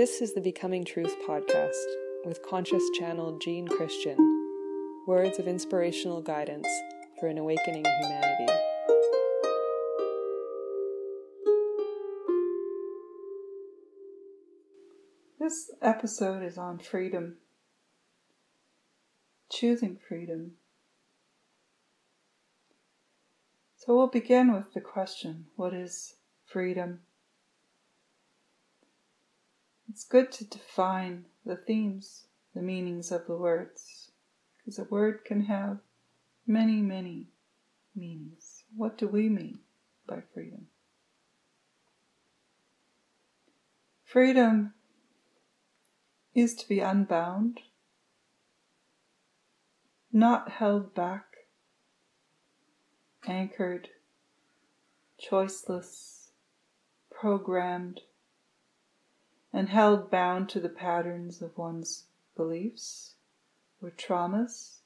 This is the Becoming Truth podcast with conscious channel Jean Christian. Words of inspirational guidance for an awakening humanity. This episode is on freedom, choosing freedom. So we'll begin with the question what is freedom? It's good to define the themes, the meanings of the words, because a word can have many, many meanings. What do we mean by freedom? Freedom is to be unbound, not held back, anchored, choiceless, programmed, and held bound to the patterns of one's beliefs or traumas,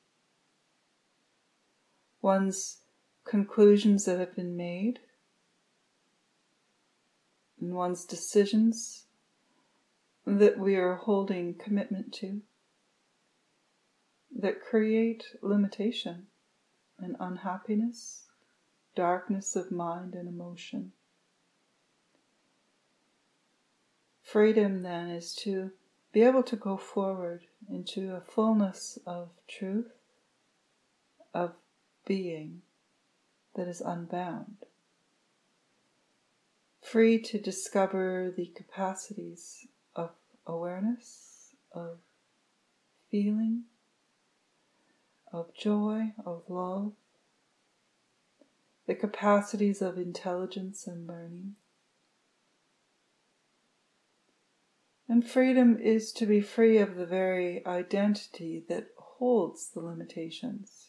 one's conclusions that have been made, and one's decisions that we are holding commitment to that create limitation and unhappiness, darkness of mind and emotion. Freedom then is to be able to go forward into a fullness of truth, of being that is unbound. Free to discover the capacities of awareness, of feeling, of joy, of love, the capacities of intelligence and learning. And freedom is to be free of the very identity that holds the limitations.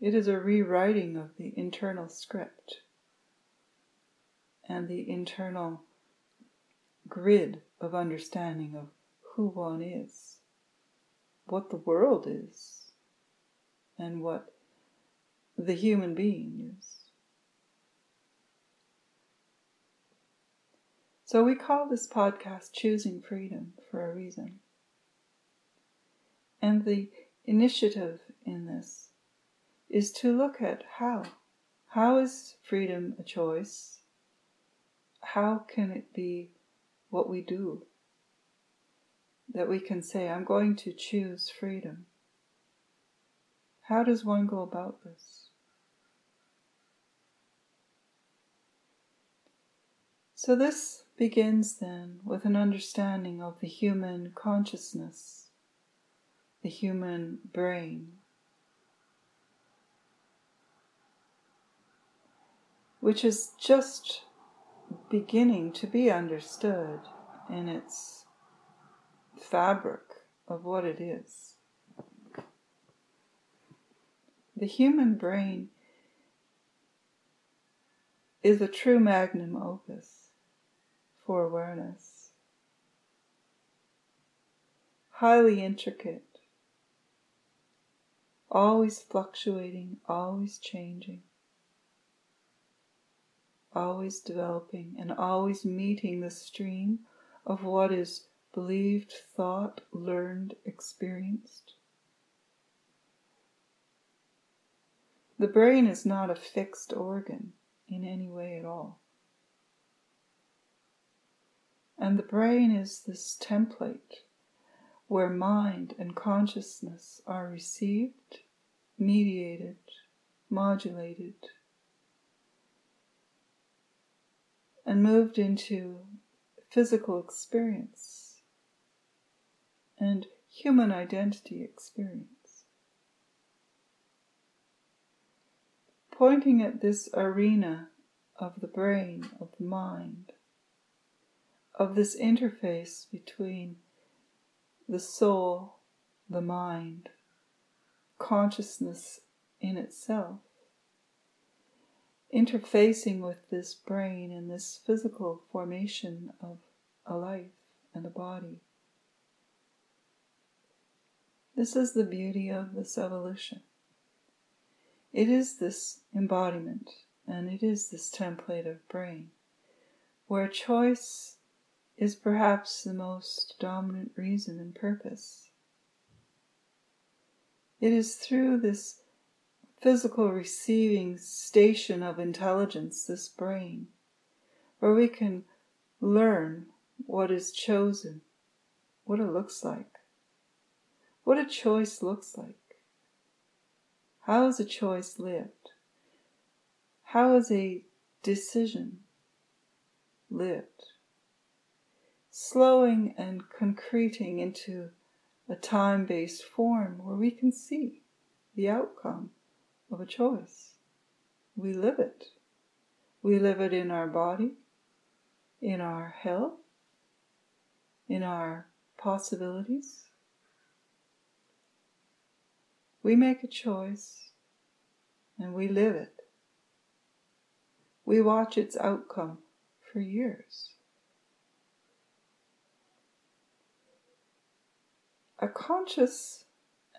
It is a rewriting of the internal script and the internal grid of understanding of who one is, what the world is, and what the human being is. So we call this podcast Choosing Freedom for a reason. And the initiative in this is to look at how. How is freedom a choice? How can it be what we do? That we can say, I'm going to choose freedom. How does one go about this? So, this begins then with an understanding of the human consciousness, the human brain, which is just beginning to be understood in its fabric of what it is. The human brain is a true magnum opus for awareness. Highly intricate, always fluctuating, always changing, always developing, and always meeting the stream of what is believed, thought, learned, experienced. The brain is not a fixed organ in any way at all. And the brain is this template where mind and consciousness are received, mediated, modulated, and moved into physical experience and human identity experience. Pointing at this arena of the brain, of the mind, of this interface between the soul, the mind, consciousness in itself, interfacing with this brain and this physical formation of a life and a body. This is the beauty of this evolution. It is this embodiment and it is this template of brain where choice is perhaps the most dominant reason and purpose. It is through this physical receiving station of intelligence, this brain, where we can learn what is chosen, what it looks like, what a choice looks like. How is a choice lived? How is a decision lived? Slowing and concreting into a time based form where we can see the outcome of a choice. We live it. We live it in our body, in our health, in our possibilities. We make a choice and we live it. We watch its outcome for years. A conscious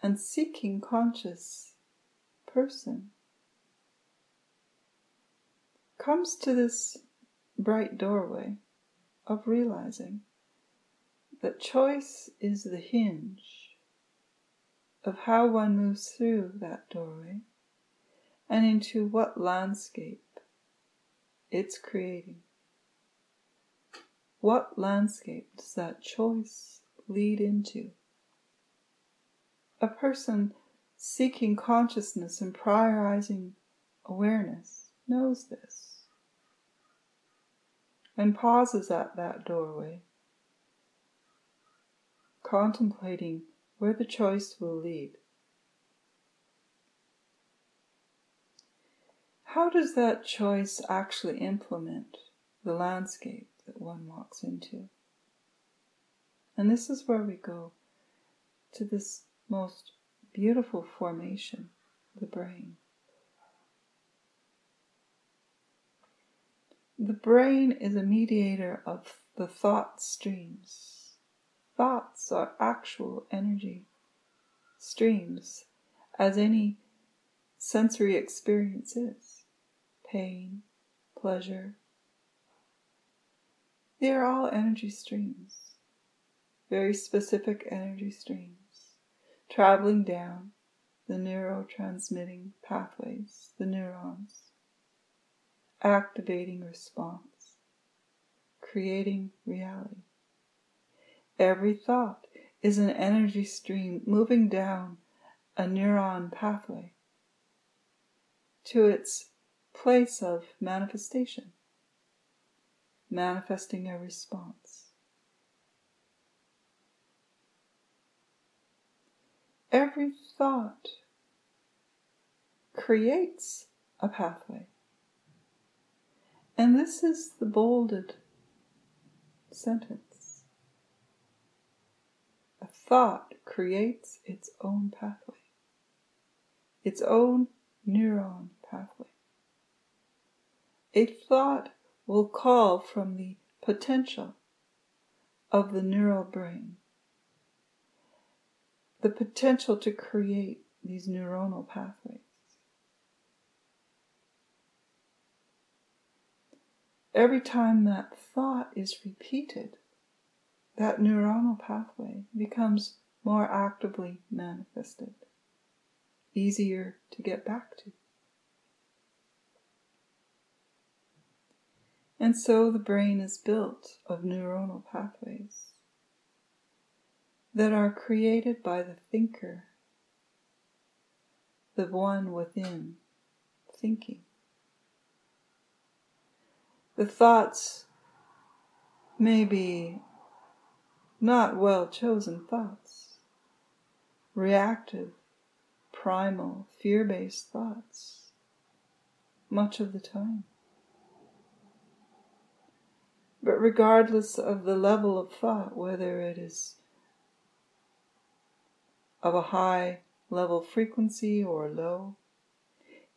and seeking conscious person comes to this bright doorway of realizing that choice is the hinge of how one moves through that doorway and into what landscape it's creating. What landscape does that choice lead into? A person seeking consciousness and prioritizing awareness knows this and pauses at that doorway, contemplating where the choice will lead. How does that choice actually implement the landscape that one walks into? And this is where we go to this most beautiful formation, the brain. The brain is a mediator of the thought streams. Thoughts are actual energy streams, as any sensory experience is pain, pleasure. They are all energy streams, very specific energy streams traveling down the neurotransmitting pathways, the neurons, activating response, creating reality. Every thought is an energy stream moving down a neuron pathway to its place of manifestation, manifesting a response. Every thought creates a pathway. And this is the bolded sentence. A thought creates its own pathway, its own neuron pathway. A thought will call from the potential of the neural brain the potential to create these neuronal pathways. Every time that thought is repeated, that neuronal pathway becomes more actively manifested, easier to get back to. And so the brain is built of neuronal pathways that are created by the thinker, the one within thinking. The thoughts may be not well chosen thoughts, reactive, primal, fear based thoughts, much of the time. But regardless of the level of thought, whether it is of a high level frequency or low,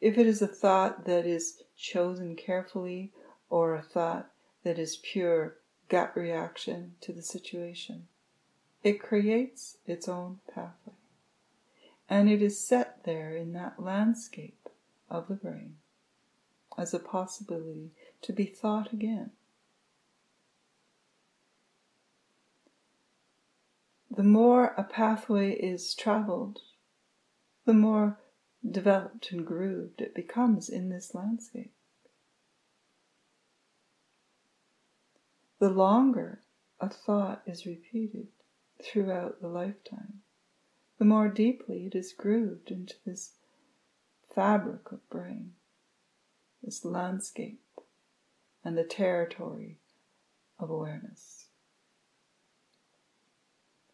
if it is a thought that is chosen carefully or a thought that is pure gut reaction to the situation, it creates its own pathway. And it is set there in that landscape of the brain as a possibility to be thought again. The more a pathway is traveled, the more developed and grooved it becomes in this landscape. The longer a thought is repeated throughout the lifetime, the more deeply it is grooved into this fabric of brain, this landscape, and the territory of awareness.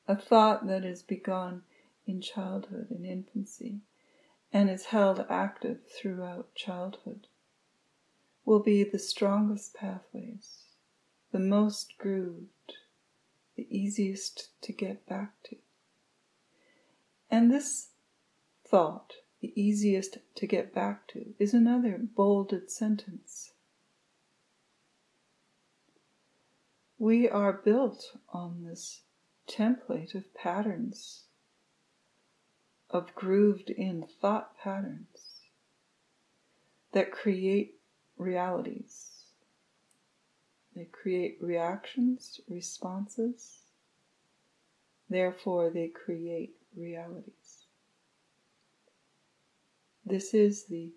A thought that is begun in childhood and infancy and is held active throughout childhood will be the strongest pathways, the most grooved, the easiest to get back to. And this thought, the easiest to get back to, is another bolded sentence. We are built on this template of patterns, of grooved in thought patterns that create realities. They create reactions, responses, therefore, they create realities. This is the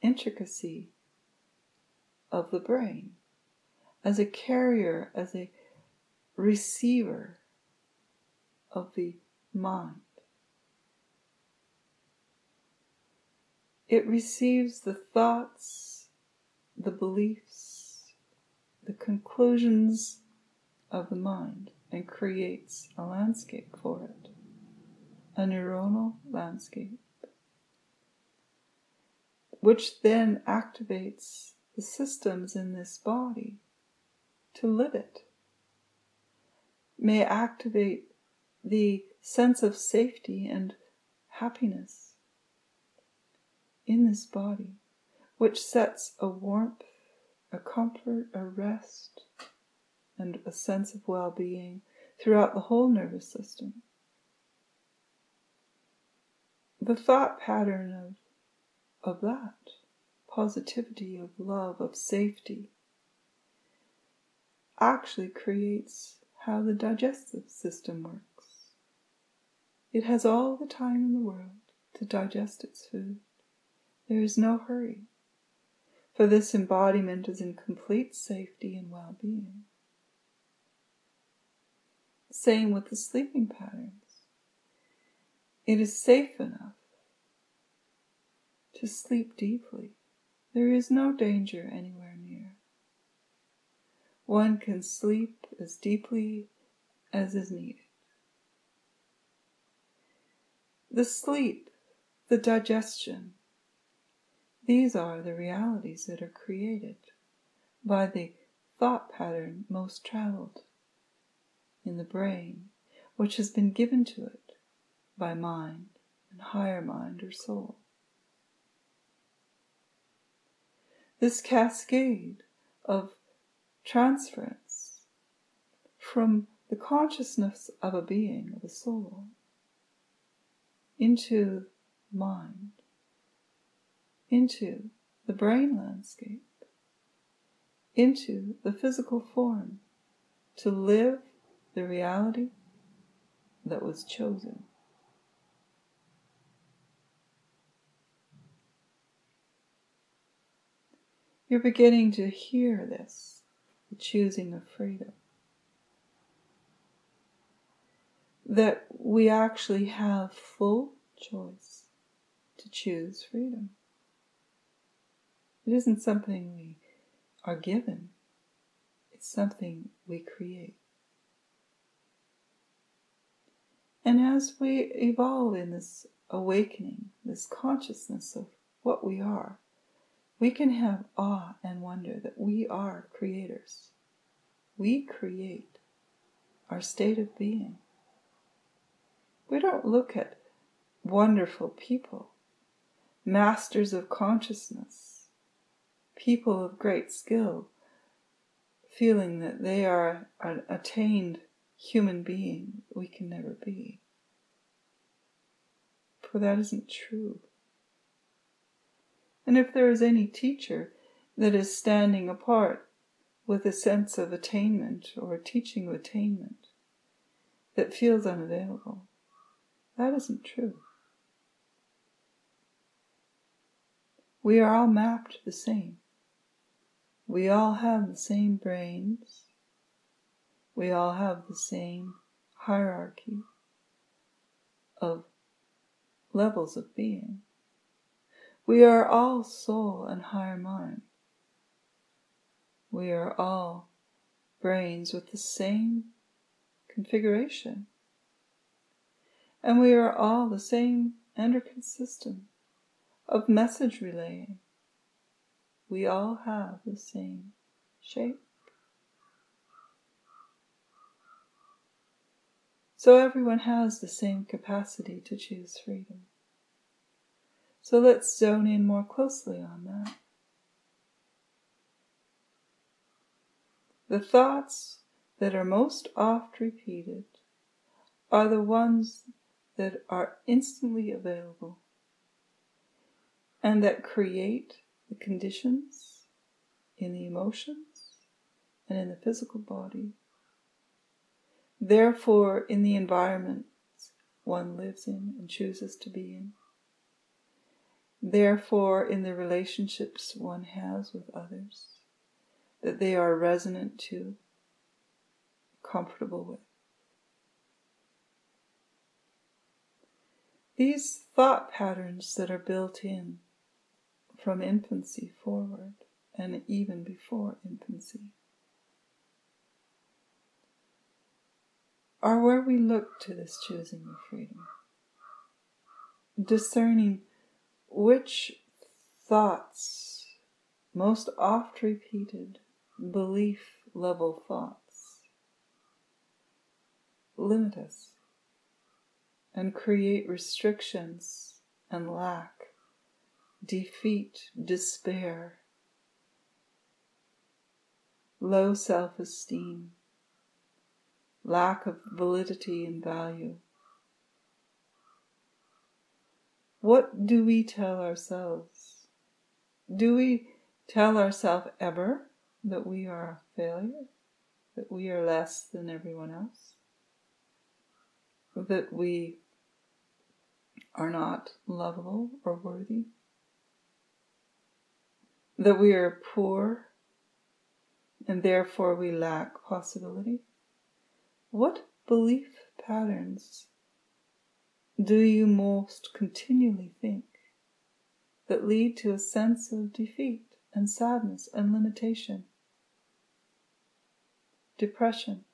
intricacy of the brain as a carrier, as a receiver of the mind. It receives the thoughts, the beliefs, the conclusions of the mind and creates a landscape for it, a neuronal landscape, which then activates the systems in this body to live it, may activate the sense of safety and happiness in this body, which sets a warmth, a comfort, a rest, and a sense of well being throughout the whole nervous system. The thought pattern of, of that positivity, of love, of safety, actually creates how the digestive system works. It has all the time in the world to digest its food. There is no hurry, for this embodiment is in complete safety and well being. Same with the sleeping patterns. It is safe enough to sleep deeply. There is no danger anywhere near. One can sleep as deeply as is needed. The sleep, the digestion, these are the realities that are created by the thought pattern most traveled in the brain, which has been given to it by mind and higher mind or soul. This cascade of transference from the consciousness of a being, of a soul, into mind, into the brain landscape, into the physical form, to live the reality that was chosen. You're beginning to hear this the choosing of freedom. That we actually have full choice to choose freedom. It isn't something we are given, it's something we create. And as we evolve in this awakening, this consciousness of what we are, we can have awe and wonder that we are creators. We create our state of being. We don't look at wonderful people, masters of consciousness, people of great skill, feeling that they are an attained human being we can never be. For that isn't true. And if there is any teacher that is standing apart with a sense of attainment or a teaching of attainment, that feels unavailable. That isn't true. We are all mapped the same. We all have the same brains. We all have the same hierarchy of levels of being. We are all soul and higher mind. We are all brains with the same configuration. And we are all the same endocrine system of message relaying. We all have the same shape. So everyone has the same capacity to choose freedom. So let's zone in more closely on that. The thoughts that are most oft repeated are the ones that are instantly available and that create the conditions in the emotions and in the physical body. Therefore, in the environment one lives in and chooses to be in. Therefore, in the relationships one has with others, that they are resonant to, comfortable with. These thought patterns that are built in from infancy forward and even before infancy are where we look to this choosing of freedom, discerning which thoughts, most oft repeated belief level thoughts, limit us and create restrictions and lack, defeat, despair, low self esteem, lack of validity and value. What do we tell ourselves? Do we tell ourselves ever that we are a failure? That we are less than everyone else? That we are not lovable or worthy, that we are poor and therefore we lack possibility? What belief patterns do you most continually think that lead to a sense of defeat and sadness and limitation? Depression,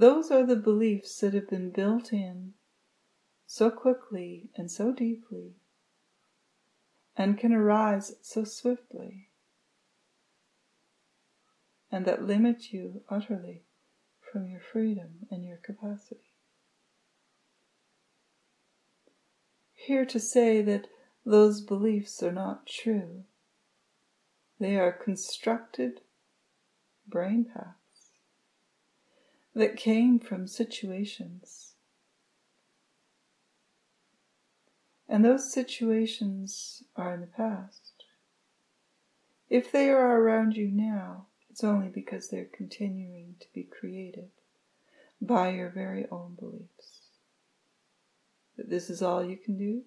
Those are the beliefs that have been built in so quickly and so deeply and can arise so swiftly and that limit you utterly from your freedom and your capacity. Here to say that those beliefs are not true. They are constructed brain paths that came from situations. And those situations are in the past. If they are around you now, it's only because they're continuing to be created by your very own beliefs. That this is all you can do,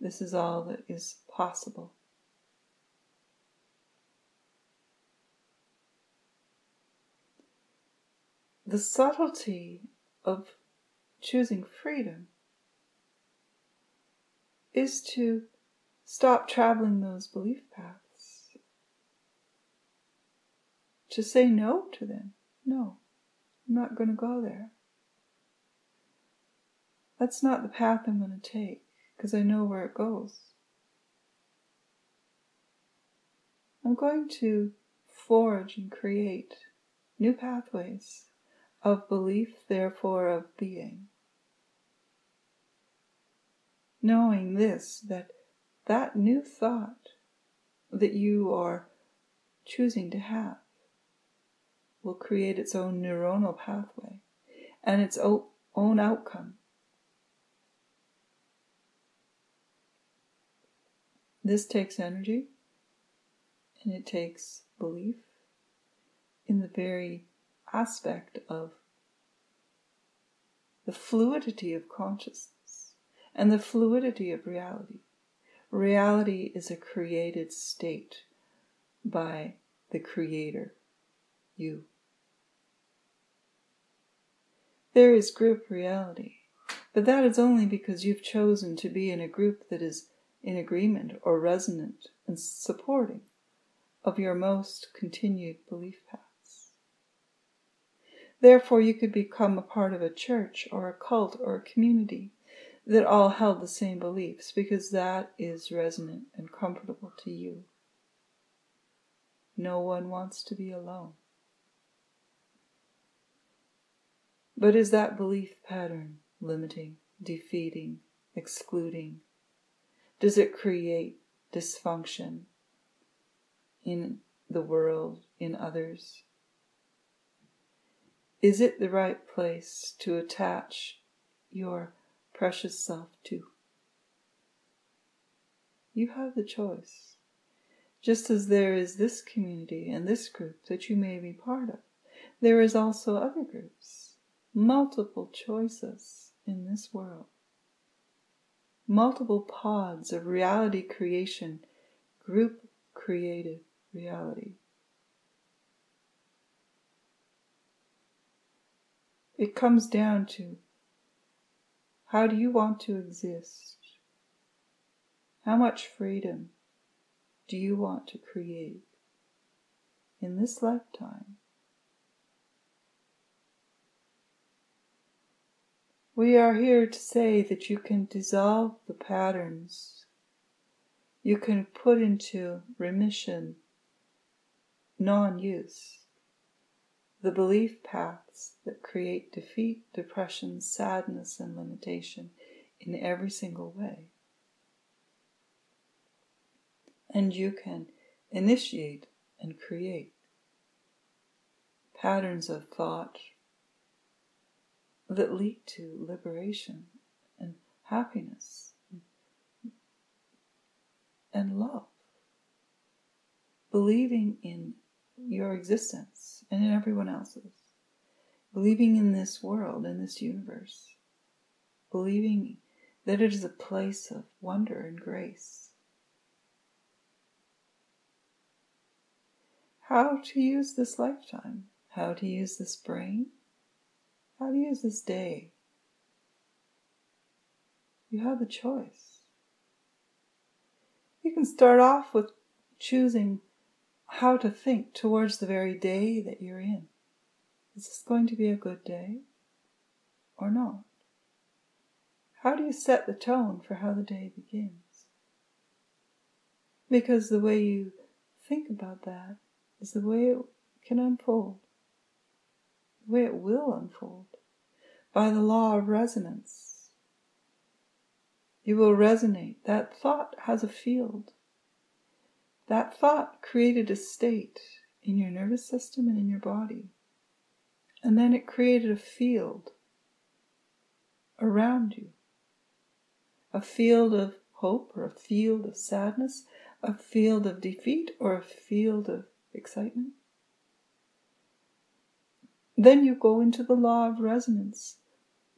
this is all that is possible. The subtlety of choosing freedom is to stop traveling those belief paths, to say no to them. No, I'm not going to go there. That's not the path I'm going to take because I know where it goes. I'm going to forge and create new pathways of belief, therefore of being. Knowing this, that that new thought that you are choosing to have will create its own neuronal pathway and its own outcome. This takes energy and it takes belief in the very aspect of the fluidity of consciousness and the fluidity of reality. Reality is a created state by the Creator, you. There is group reality, but that is only because you've chosen to be in a group that is in agreement or resonant and supporting of your most continued belief paths. Therefore, you could become a part of a church or a cult or a community that all held the same beliefs because that is resonant and comfortable to you. No one wants to be alone. But is that belief pattern limiting, defeating, excluding? Does it create dysfunction in the world, in others? Is it the right place to attach your precious self to? You have the choice. Just as there is this community and this group that you may be part of, there is also other groups, multiple choices in this world, multiple pods of reality creation, group created reality. It comes down to how do you want to exist? How much freedom do you want to create in this lifetime? We are here to say that you can dissolve the patterns, you can put into remission non use, the belief paths that create defeat, depression, sadness, and limitation in every single way. And you can initiate and create patterns of thought that lead to liberation and happiness and love. Believing in your existence and in everyone else's. Believing in this world, in this universe. Believing that it is a place of wonder and grace. How to use this lifetime, how to use this brain, how to use this day. You have a choice. You can start off with choosing how to think towards the very day that you're in. Is this going to be a good day or not? How do you set the tone for how the day begins? Because the way you think about that is the way it can unfold, the way it will unfold, by the law of resonance. You will resonate. That thought has a field. That thought created a state in your nervous system and in your body. And then it created a field around you a field of hope or a field of sadness, a field of defeat or a field of excitement. Then you go into the law of resonance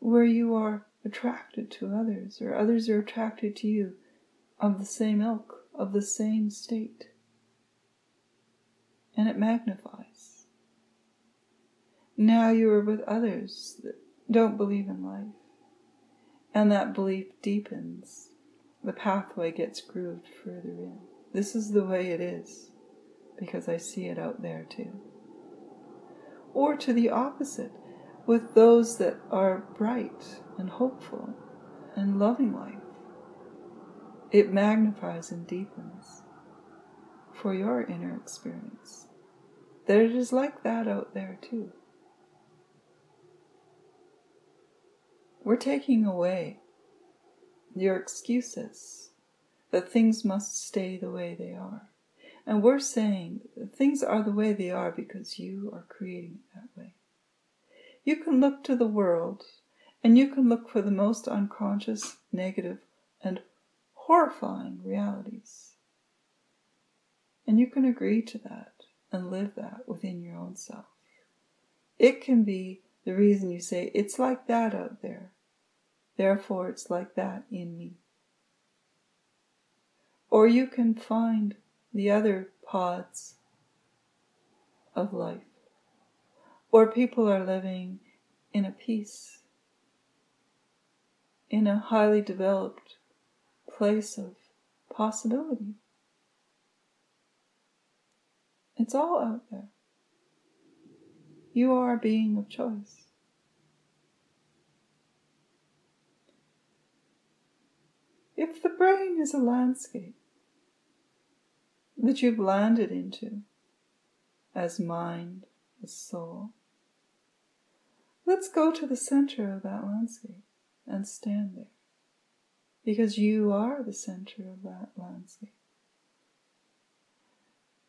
where you are attracted to others or others are attracted to you of the same ilk of the same state. And it magnifies. Now you are with others that don't believe in life. And that belief deepens. The pathway gets grooved further in. This is the way it is, because I see it out there too. Or to the opposite, with those that are bright and hopeful and loving life it magnifies and deepens for your inner experience. That it is like that out there too. We're taking away your excuses that things must stay the way they are. And we're saying that things are the way they are because you are creating it that way. You can look to the world and you can look for the most unconscious, negative, horrifying realities. And you can agree to that and live that within your own self. It can be the reason you say, it's like that out there. Therefore, it's like that in me. Or you can find the other pods of life, or people are living in a peace, in a highly developed place of possibility. It's all out there. You are a being of choice. If the brain is a landscape that you've landed into as mind, as soul, let's go to the center of that landscape and stand there because you are the center of that landscape.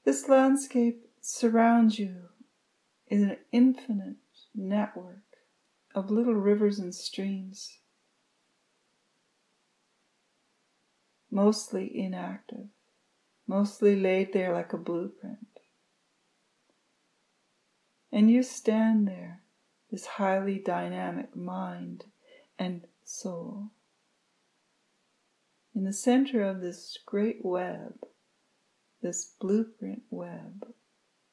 This landscape surrounds you in an infinite network of little rivers and streams, mostly inactive, mostly laid there like a blueprint. And you stand there, this highly dynamic mind and soul in the center of this great web, this blueprint web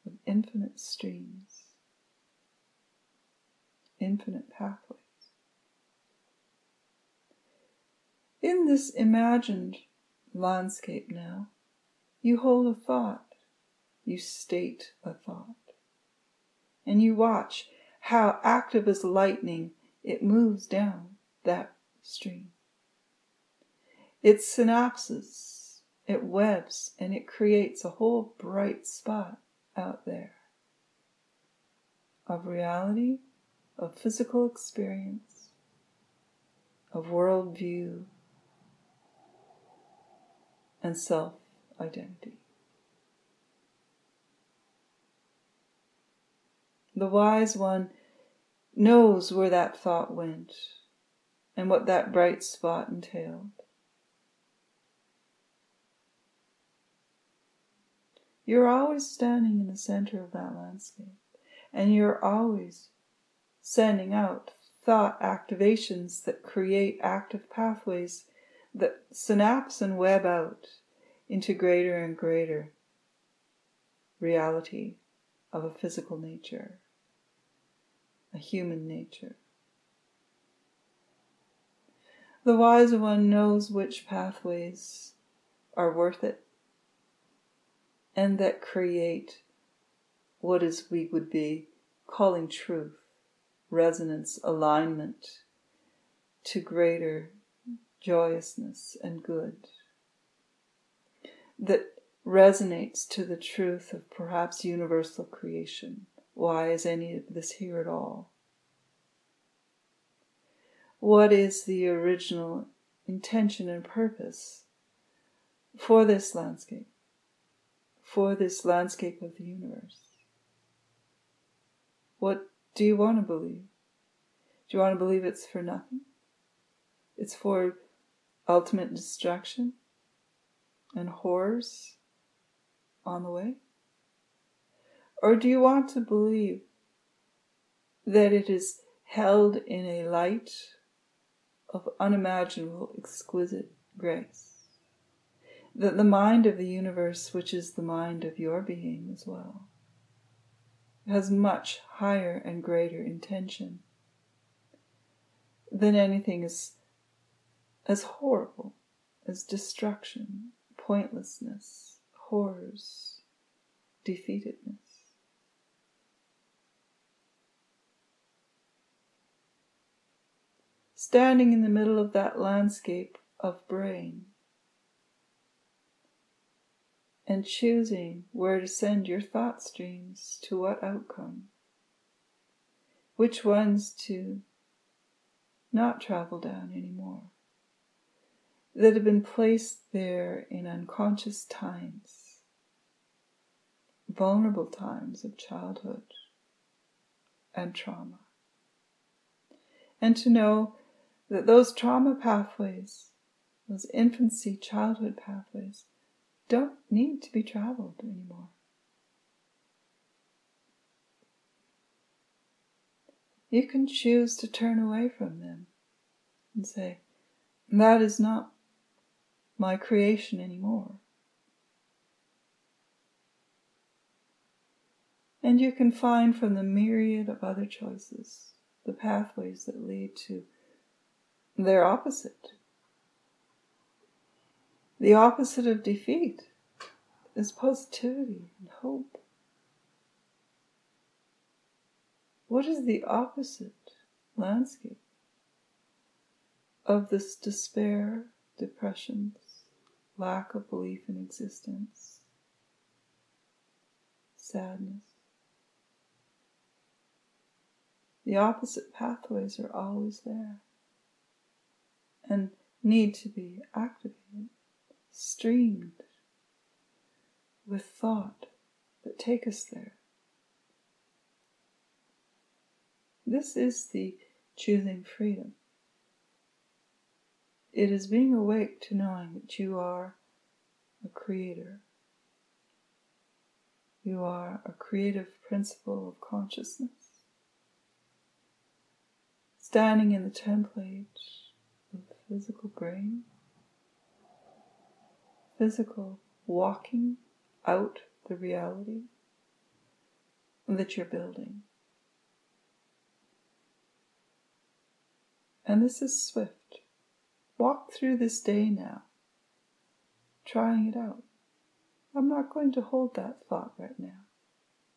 of infinite streams, infinite pathways. In this imagined landscape now, you hold a thought, you state a thought, and you watch how active as lightning it moves down that stream. It synapses, it webs, and it creates a whole bright spot out there of reality, of physical experience, of worldview, and self identity. The wise one knows where that thought went and what that bright spot entailed. You're always standing in the center of that landscape, and you're always sending out thought activations that create active pathways that synapse and web out into greater and greater reality of a physical nature, a human nature. The wise one knows which pathways are worth it and that create what is we would be calling truth, resonance, alignment to greater joyousness and good. That resonates to the truth of perhaps universal creation. Why is any of this here at all? What is the original intention and purpose for this landscape? For this landscape of the universe? What do you want to believe? Do you want to believe it's for nothing? It's for ultimate destruction and horrors on the way? Or do you want to believe that it is held in a light of unimaginable, exquisite grace? That the mind of the universe, which is the mind of your being as well, has much higher and greater intention than anything as, as horrible as destruction, pointlessness, horrors, defeatedness. Standing in the middle of that landscape of brain, and choosing where to send your thought streams to what outcome, which ones to not travel down anymore, that have been placed there in unconscious times, vulnerable times of childhood and trauma. And to know that those trauma pathways, those infancy childhood pathways, don't need to be traveled anymore. You can choose to turn away from them and say, That is not my creation anymore. And you can find from the myriad of other choices the pathways that lead to their opposite. The opposite of defeat is positivity and hope. What is the opposite landscape of this despair, depressions, lack of belief in existence, sadness? The opposite pathways are always there and need to be activated, streamed with thought that take us there. This is the choosing freedom. It is being awake to knowing that you are a creator. You are a creative principle of consciousness. Standing in the template of physical brain, physical walking out the reality that you're building. And this is swift. Walk through this day now, trying it out. I'm not going to hold that thought right now.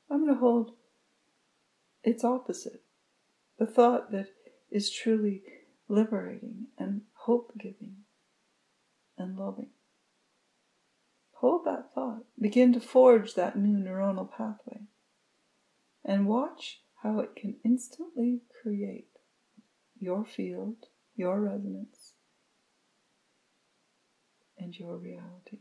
I'm going to hold its opposite, the thought that is truly liberating and hope giving and loving. Hold that thought. Begin to forge that new neuronal pathway. And watch how it can instantly create your field, your resonance, and your reality.